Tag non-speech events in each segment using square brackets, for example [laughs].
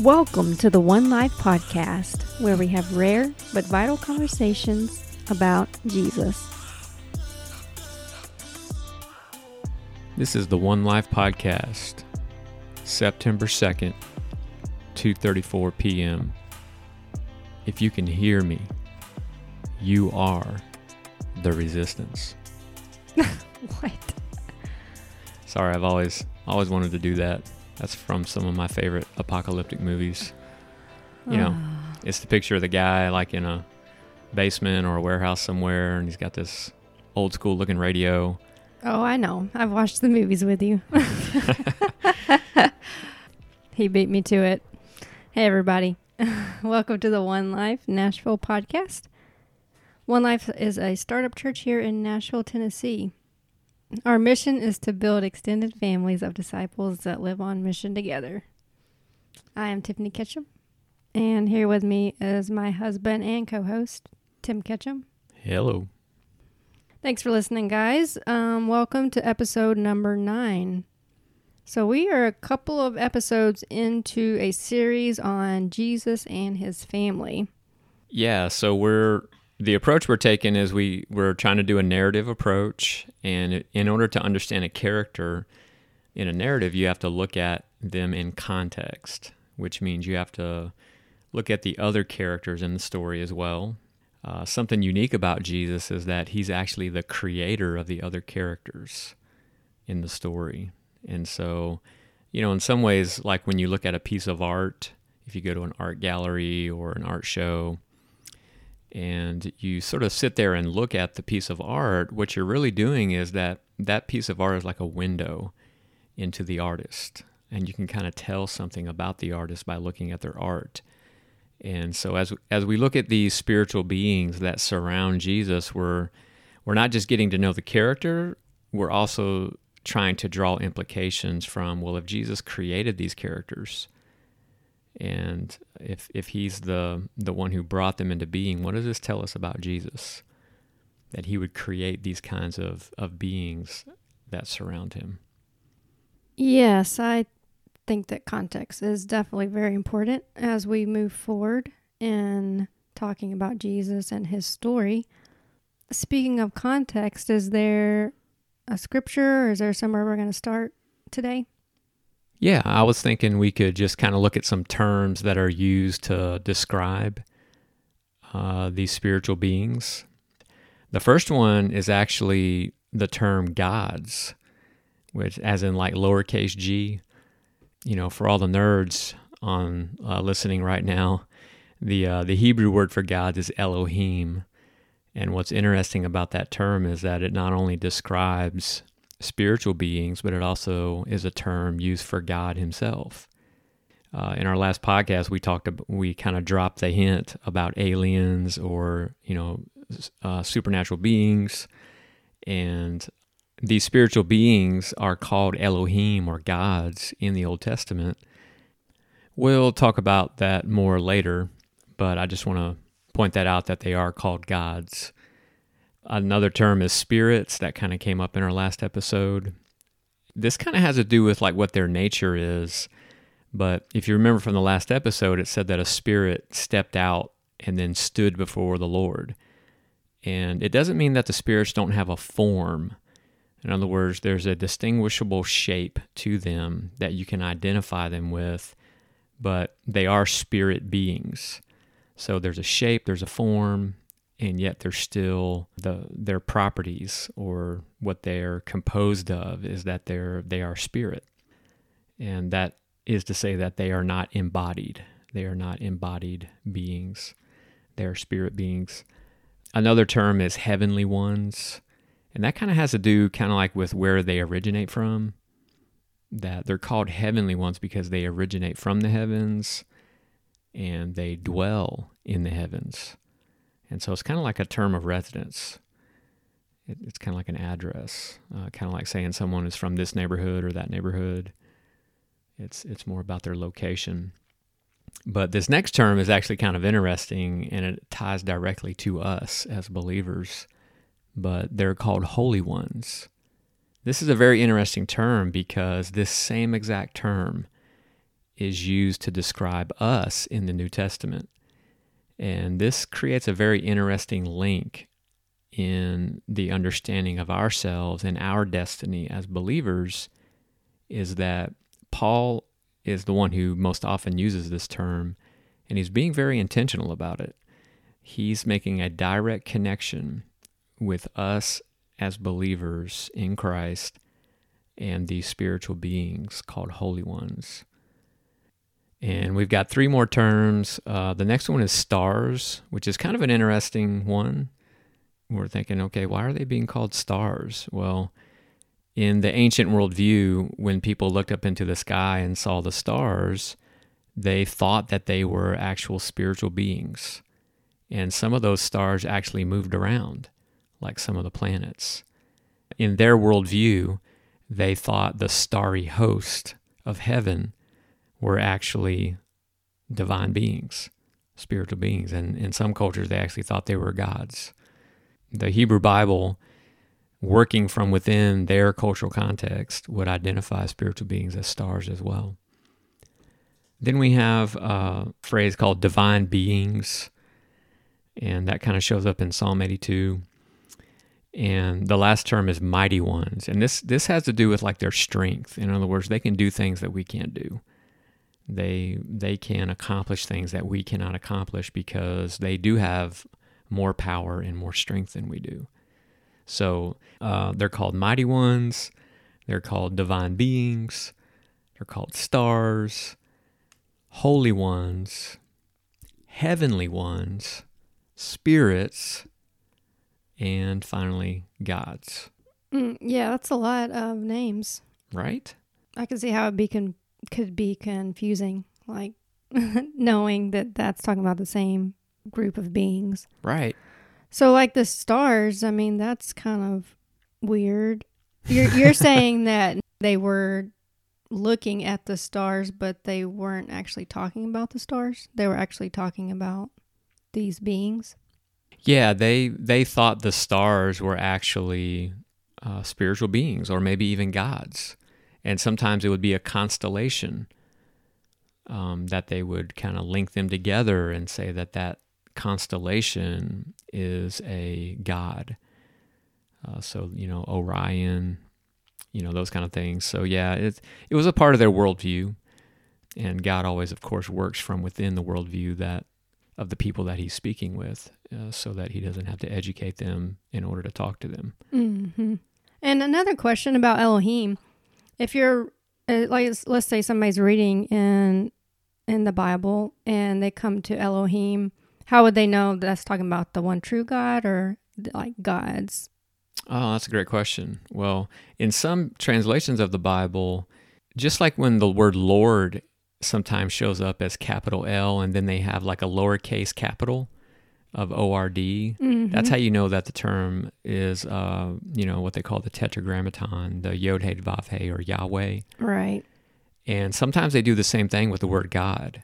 Welcome to the One Life Podcast, where we have rare but vital conversations about Jesus. This is the One Life Podcast, September 2nd, 2:34 p.m. If you can hear me, you are the resistance. [laughs] What? Sorry, I've always always wanted to do that. That's from some of my favorite apocalyptic movies. You know, Ah, it's the picture of the guy like in a basement or a warehouse somewhere and he's got this old school looking radio. oh, I know. I've watched the movies with you. [laughs] [laughs] he beat me to it. Hey, everybody. [laughs] Welcome to the One Life Nashville podcast. One Life is a startup church here in Nashville, Tennessee. Our mission is to build extended families of disciples that live on mission together. I am Tiffany Ketchum, and here with me is my husband and co host, Tim Ketchum. Hello. Thanks for listening, guys. Um, welcome to episode number nine. So, we are a couple of episodes into a series on Jesus and his family. Yeah, so we're the approach we're taking is we we're trying to do a narrative approach, and in order to understand a character in a narrative, you have to look at them in context, which means you have to look at the other characters in the story as well. Uh, something unique about Jesus is that he's actually the creator of the other characters in the story, and so you know, in some ways, like when you look at a piece of art, if you go to an art gallery or an art show and you sort of sit there and look at the piece of art, what you're really doing is that that piece of art is like a window into the artist. And you can kind of tell something about the artist by looking at their art. And so as as we look at these spiritual beings that surround Jesus, we're we're not just getting to know the character, we're also trying to draw implications from well if Jesus created these characters, and if if he's the the one who brought them into being, what does this tell us about Jesus? That he would create these kinds of, of beings that surround him. Yes, I think that context is definitely very important as we move forward in talking about Jesus and his story. Speaking of context, is there a scripture or is there somewhere we're going to start today? Yeah, I was thinking we could just kind of look at some terms that are used to describe uh, these spiritual beings. The first one is actually the term gods, which, as in like lowercase g. You know, for all the nerds on uh, listening right now, the uh, the Hebrew word for gods is Elohim, and what's interesting about that term is that it not only describes spiritual beings, but it also is a term used for God Himself. Uh, in our last podcast, we talked, ab- we kind of dropped the hint about aliens or you know uh, supernatural beings, and these spiritual beings are called Elohim or gods in the Old Testament. We'll talk about that more later, but I just want to point that out that they are called gods. Another term is spirits that kind of came up in our last episode. This kind of has to do with like what their nature is. But if you remember from the last episode, it said that a spirit stepped out and then stood before the Lord. And it doesn't mean that the spirits don't have a form. In other words, there's a distinguishable shape to them that you can identify them with, but they are spirit beings. So there's a shape, there's a form, and yet they're still the their properties or what they're composed of is that they're they are spirit. And that is to say that they are not embodied. They are not embodied beings. They are spirit beings. Another term is heavenly ones. And that kind of has to do kind of like with where they originate from. That they're called heavenly ones because they originate from the heavens and they dwell in the heavens. And so it's kind of like a term of residence. It, it's kind of like an address, uh, kind of like saying someone is from this neighborhood or that neighborhood. It's it's more about their location. But this next term is actually kind of interesting, and it ties directly to us as believers. But they're called holy ones. This is a very interesting term because this same exact term is used to describe us in the New Testament. And this creates a very interesting link in the understanding of ourselves and our destiny as believers is that Paul is the one who most often uses this term, and he's being very intentional about it. He's making a direct connection with us as believers in Christ and these spiritual beings called holy ones. And we've got three more terms. Uh, the next one is stars, which is kind of an interesting one. We're thinking, okay, why are they being called stars? Well, in the ancient worldview, when people looked up into the sky and saw the stars, they thought that they were actual spiritual beings. And some of those stars actually moved around, like some of the planets. In their worldview, they thought the starry host of heaven were actually divine beings, spiritual beings. And in some cultures, they actually thought they were gods. The Hebrew Bible, working from within their cultural context, would identify spiritual beings as stars as well. Then we have a phrase called divine beings, and that kind of shows up in Psalm 82 and the last term is mighty ones and this this has to do with like their strength in other words they can do things that we can't do they they can accomplish things that we cannot accomplish because they do have more power and more strength than we do. So uh, they're called mighty ones. They're called divine beings. They're called stars. Holy ones. Heavenly ones. Spirits. And finally gods. Mm, yeah, that's a lot of names. Right? I can see how it be con- could be confusing, like [laughs] knowing that that's talking about the same group of beings. Right. So, like the stars, I mean, that's kind of weird. You're you're [laughs] saying that they were looking at the stars, but they weren't actually talking about the stars. They were actually talking about these beings. Yeah, they they thought the stars were actually uh, spiritual beings, or maybe even gods, and sometimes it would be a constellation um, that they would kind of link them together and say that that constellation is a god. Uh, so you know Orion, you know those kind of things. So yeah, it it was a part of their worldview, and God always, of course, works from within the worldview that of the people that he's speaking with uh, so that he doesn't have to educate them in order to talk to them. Mm-hmm. And another question about Elohim. If you're, uh, like, let's say somebody's reading in, in the Bible and they come to Elohim, how would they know that's talking about the one true God or like gods? Oh, that's a great question. Well, in some translations of the Bible, just like when the word Lord sometimes shows up as capital L and then they have like a lowercase capital of ORD. Mm-hmm. That's how you know that the term is, uh, you know, what they call the tetragrammaton, the Yod He Vav He or Yahweh. Right. And sometimes they do the same thing with the word God,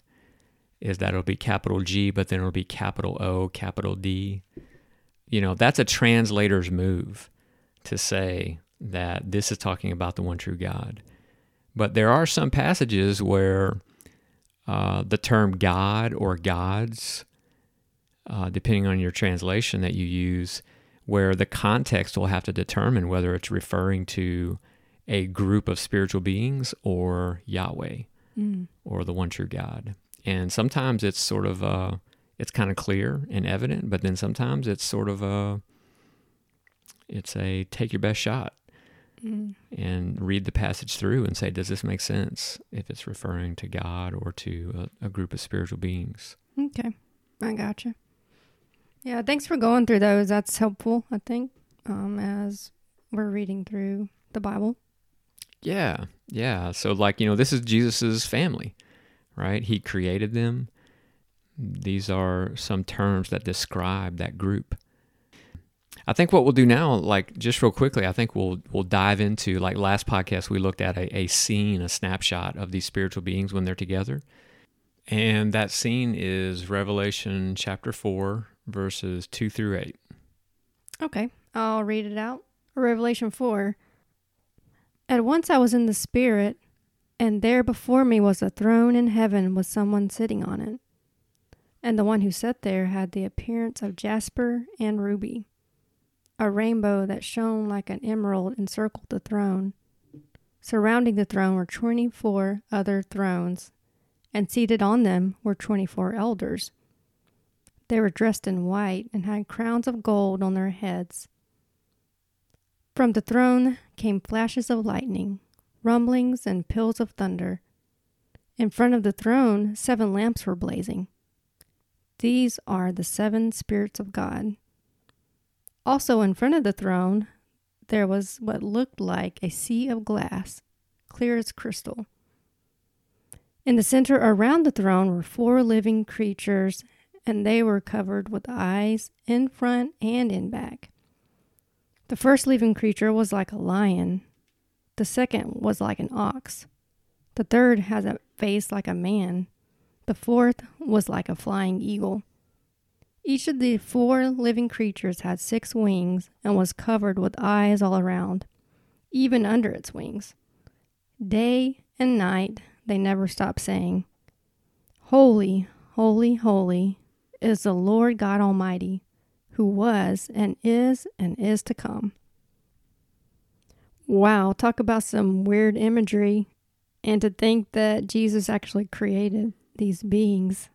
is that it'll be capital G, but then it'll be capital O, capital D. You know, that's a translator's move to say that this is talking about the one true God. But there are some passages where uh, the term God or gods, uh, depending on your translation that you use, where the context will have to determine whether it's referring to a group of spiritual beings or Yahweh mm. or the one true God. And sometimes it's sort of uh, it's kind of clear and evident, but then sometimes it's sort of a it's a take your best shot mm. and read the passage through and say, does this make sense if it's referring to God or to a, a group of spiritual beings? Okay, I gotcha. Yeah, thanks for going through those. That's helpful, I think, um, as we're reading through the Bible. Yeah, yeah. So, like, you know, this is Jesus's family, right? He created them. These are some terms that describe that group. I think what we'll do now, like just real quickly, I think we'll we'll dive into like last podcast we looked at a, a scene, a snapshot of these spiritual beings when they're together. And that scene is Revelation chapter four, verses two through eight. Okay. I'll read it out. Revelation four. At once I was in the spirit, And there before me was a throne in heaven with someone sitting on it. And the one who sat there had the appearance of jasper and ruby. A rainbow that shone like an emerald encircled the throne. Surrounding the throne were 24 other thrones, and seated on them were 24 elders. They were dressed in white and had crowns of gold on their heads. From the throne came flashes of lightning, rumblings, and peals of thunder. In front of the throne, seven lamps were blazing. These are the seven spirits of God. Also, in front of the throne, there was what looked like a sea of glass, clear as crystal. In the center around the throne were four living creatures, and they were covered with eyes in front and in back. The first living creature was like a lion, the second was like an ox, the third has a face like a man, the fourth was like a flying eagle. Each of the four living creatures had six wings and was covered with eyes all around, even under its wings. Day and night they never stopped saying, Holy, holy, holy is the Lord God Almighty, who was and is and is to come. Wow, talk about some weird imagery. And to think that Jesus actually created these beings.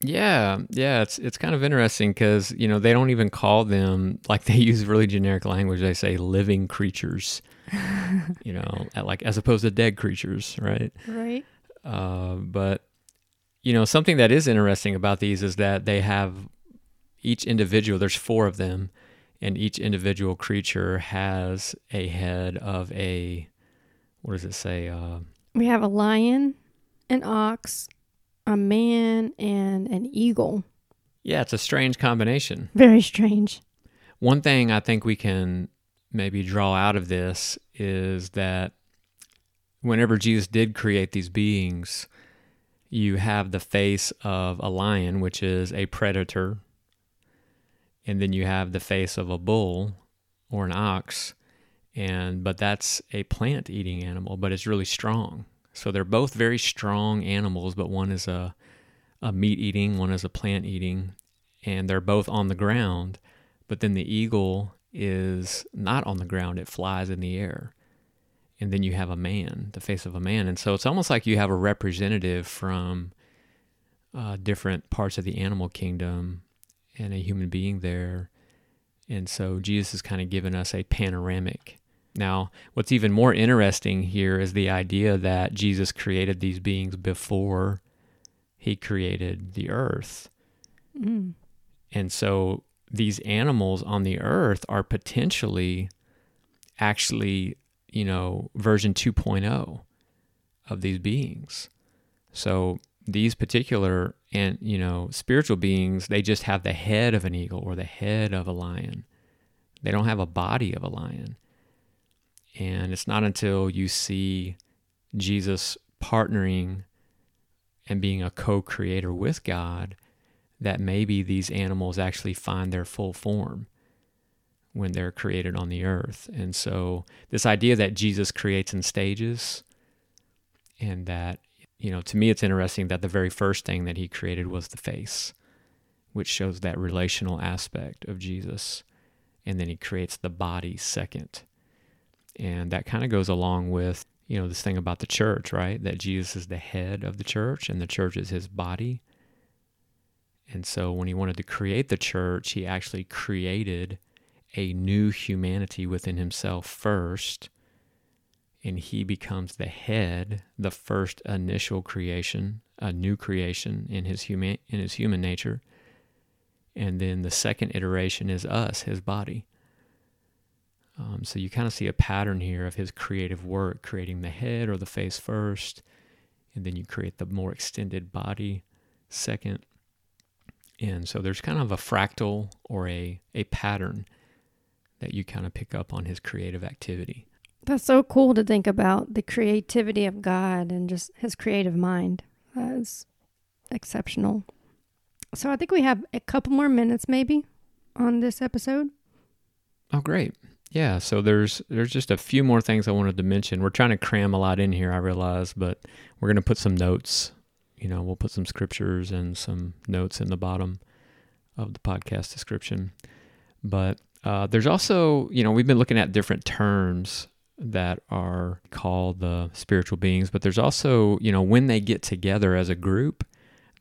Yeah, yeah, it's it's kind of interesting because you know they don't even call them like [laughs] they use really generic language. They say living creatures, [laughs] you know, like as opposed to dead creatures, right? Right. Uh, but you know something that is interesting about these is that they have each individual. There's four of them, and each individual creature has a head of a what does it say? Uh, we have a lion, an ox, a man and an eagle. Yeah, it's a strange combination. [laughs] Very strange. One thing I think we can maybe draw out of this is that whenever Jesus did create these beings, you have the face of a lion, which is a predator, and then you have the face of a bull or an ox, and but that's a plant-eating animal, but it's really strong. So they're both very strong animals, but one is a, a meat eating, one is a plant eating, and they're both on the ground. But then the eagle is not on the ground, it flies in the air. And then you have a man, the face of a man. And so it's almost like you have a representative from uh, different parts of the animal kingdom and a human being there. And so Jesus is kind of giving us a panoramic now, what's even more interesting here is the idea that Jesus created these beings before he created the earth. Mm. And so these animals on the earth are potentially actually, you know, version 2.0 of these beings. So these particular and you know spiritual beings they just have the head of an eagle or the head of a lion. They don't have a body of a lion. And it's not until you see Jesus partnering and being a co creator with God that maybe these animals actually find their full form when they're created on the earth. And so, this idea that Jesus creates in stages, and that, you know, to me, it's interesting that the very first thing that he created was the face, which shows that relational aspect of Jesus. And then he creates the body second and that kind of goes along with, you know, this thing about the church, right? That Jesus is the head of the church and the church is his body. And so when he wanted to create the church, he actually created a new humanity within himself first. And he becomes the head, the first initial creation, a new creation in his human in his human nature. And then the second iteration is us, his body. Um, so you kind of see a pattern here of his creative work, creating the head or the face first, and then you create the more extended body second. And so there's kind of a fractal or a, a pattern that you kind of pick up on his creative activity. That's so cool to think about the creativity of God and just his creative mind. That is exceptional. So I think we have a couple more minutes maybe on this episode. Oh, great. yeah, so there's there's just a few more things I wanted to mention. We're trying to cram a lot in here, I realize, but we're going to put some notes. You know, we'll put some scriptures and some notes in the bottom of the podcast description. But uh, there's also, you know, we've been looking at different terms that are called the spiritual beings, but there's also, you know, when they get together as a group,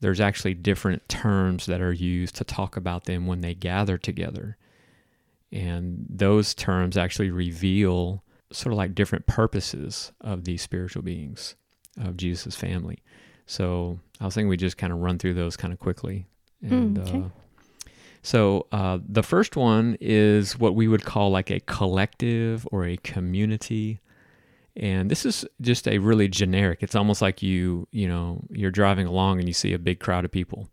there's actually different terms that are used to talk about them when they gather together. And those terms actually reveal sort of like different purposes of these spiritual beings of Jesus' family. So I was thinking we just kind of run through those kind of quickly. And Mm, okay. uh, so uh, the first one is what we would call like a collective or a community. And this is just a really generic. It's almost like you, you know, you're driving along and you see a big crowd of people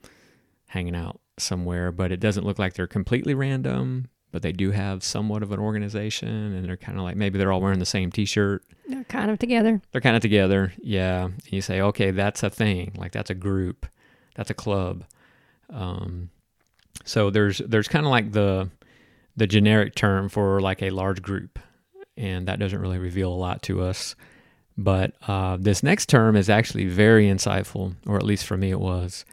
hanging out somewhere, but it doesn't look like they're completely random, but they do have somewhat of an organization and they're kind of like maybe they're all wearing the same t-shirt. They're kind of together. They're kind of together. Yeah. And you say, "Okay, that's a thing. Like that's a group. That's a club." Um so there's there's kind of like the the generic term for like a large group, and that doesn't really reveal a lot to us. But uh, this next term is actually very insightful, or at least for me it was,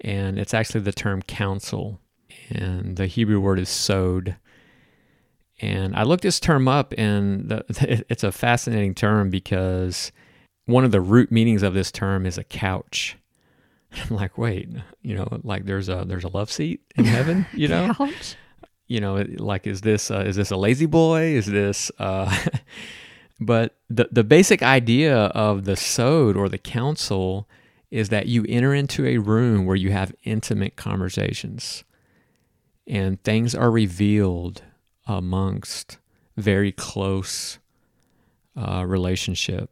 and it's actually the term council, and the Hebrew word is sod. And I looked this term up, and the, [laughs] it's a fascinating term because one of the root meanings of this term is a couch. [laughs] I'm like, wait, you know, like there's a there's a love seat in heaven, [laughs] you know, Couch. you know, like is this uh, is this a lazy boy? Is this? Uh, [laughs] but the the basic idea of the sod or the council is that you enter into a room where you have intimate conversations, and things are revealed amongst very close uh, relationship.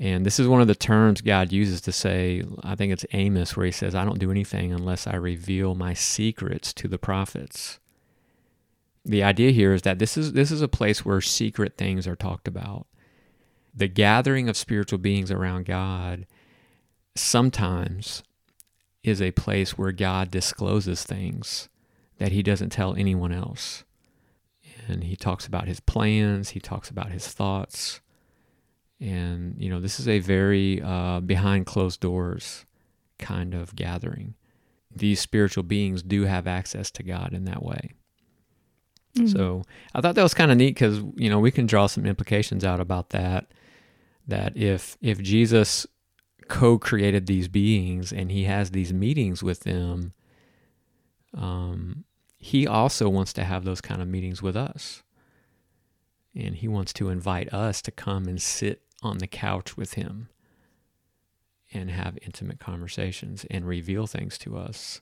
And this is one of the terms God uses to say, I think it's Amos, where he says, I don't do anything unless I reveal my secrets to the prophets. The idea here is that this is this is a place where secret things are talked about. The gathering of spiritual beings around God sometimes is a place where God discloses things that he doesn't tell anyone else. And he talks about his plans, he talks about his thoughts. And, you know, this is a very uh, behind closed doors kind of gathering. These spiritual beings do have access to God in that way. Mm. So I thought that was kind of neat because, you know, we can draw some implications out about that. That if if Jesus co-created these beings and he has these meetings with them, um, he also wants to have those kind of meetings with us. And he wants to invite us to come and sit on the couch with him and have intimate conversations and reveal things to us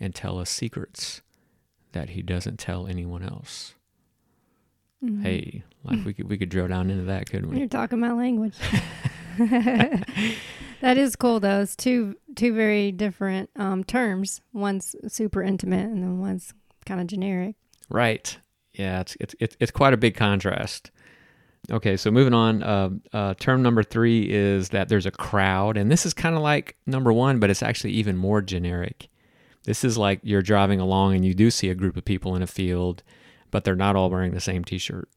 and tell us secrets that he doesn't tell anyone else. Mhm. Hey, like we could we could drill down into that, couldn't we? You're talking my language. [laughs] that is cool though. It's two two very different um, terms. One's super intimate and then one's kind of generic. Right. Yeah, it's it's it's, it's quite a big contrast. Okay, so moving on. Uh, uh, term number three is that there's a crowd, and this is kind of like number one, but it's actually even more generic. This is like you're driving along and you do see a group of people in a field, but they're not all wearing the same T-shirt.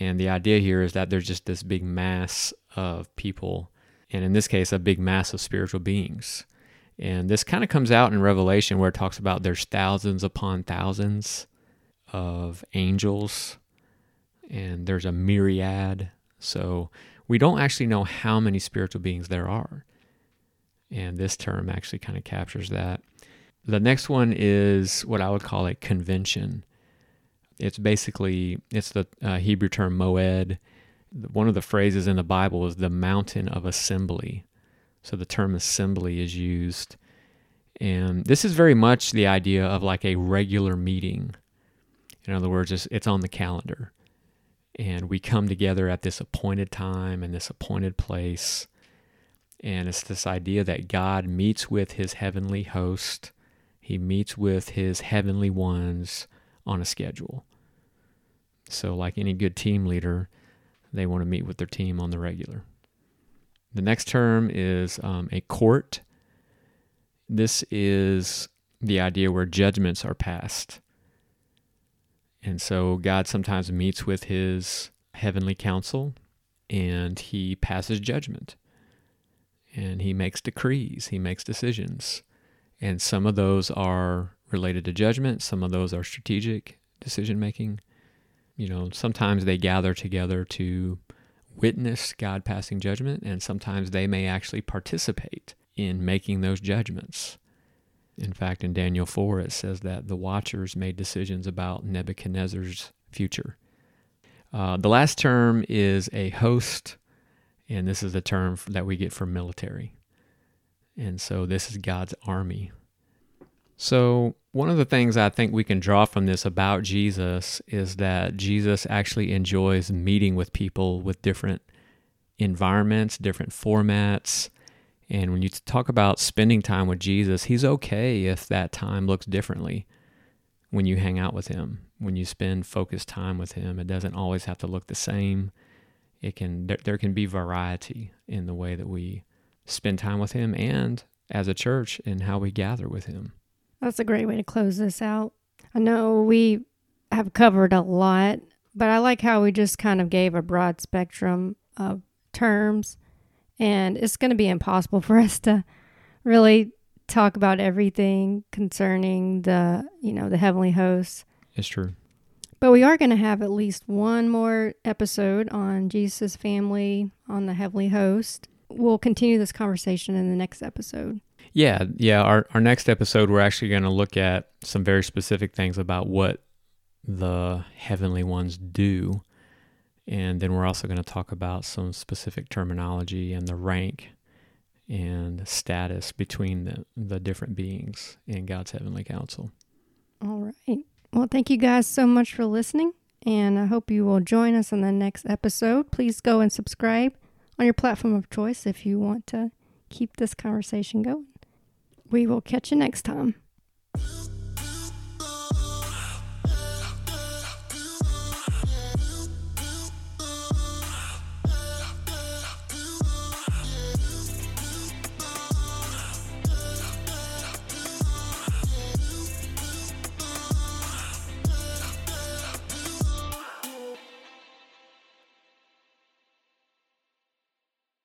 And the idea here is that there's just this big mass of people, and in this case, a big mass of spiritual beings. And this kind of comes out in Revelation where it talks about there's thousands upon thousands of angels and there's a myriad. So we don't actually know how many spiritual beings there are. And this term actually kind of captures that. The next one is what I would call a convention. It's basically it's the uh, Hebrew term moed. One of the phrases in the Bible is the mountain of assembly. So the term assembly is used. And this is very much the idea of like a regular meeting. In other words, it's, it's on the calendar. And we come together at this appointed time and this appointed place. And it's this idea that God meets with his heavenly host, he meets with his heavenly ones on a schedule. So, like any good team leader, they want to meet with their team on the regular. The next term is um, a court. This is the idea where judgments are passed. And so God sometimes meets with his heavenly council and he passes judgment and he makes decrees, he makes decisions. And some of those are related to judgment, some of those are strategic decision making. You know, sometimes they gather together to witness God passing judgment, and sometimes they may actually participate in making those judgments. In fact, in Daniel 4, it says that the watchers made decisions about Nebuchadnezzar's future. Uh, the last term is a host, and this is a term that we get from military. And so this is God's army. So, one of the things I think we can draw from this about Jesus is that Jesus actually enjoys meeting with people with different environments, different formats. And when you talk about spending time with Jesus, he's okay if that time looks differently when you hang out with him, when you spend focused time with him. It doesn't always have to look the same. It can there, there can be variety in the way that we spend time with him and as a church in how we gather with him. That's a great way to close this out. I know we have covered a lot, but I like how we just kind of gave a broad spectrum of terms, and it's going to be impossible for [laughs] us to really talk about everything concerning the, you know, the heavenly hosts. It's true. But we are going to have at least one more episode on Jesus' family, on the heavenly host. We'll continue this conversation in the next episode. Yeah, yeah. Our our next episode, we're actually going to look at some very specific things about what the heavenly ones do, and then we're also going to talk about some specific terminology and the rank and status between the the different beings in God's heavenly council. All right. Well, thank you guys so much for listening, and I hope you will join us in the next episode. Please go and subscribe on your platform of choice if you want to keep this conversation going. We will catch you next time.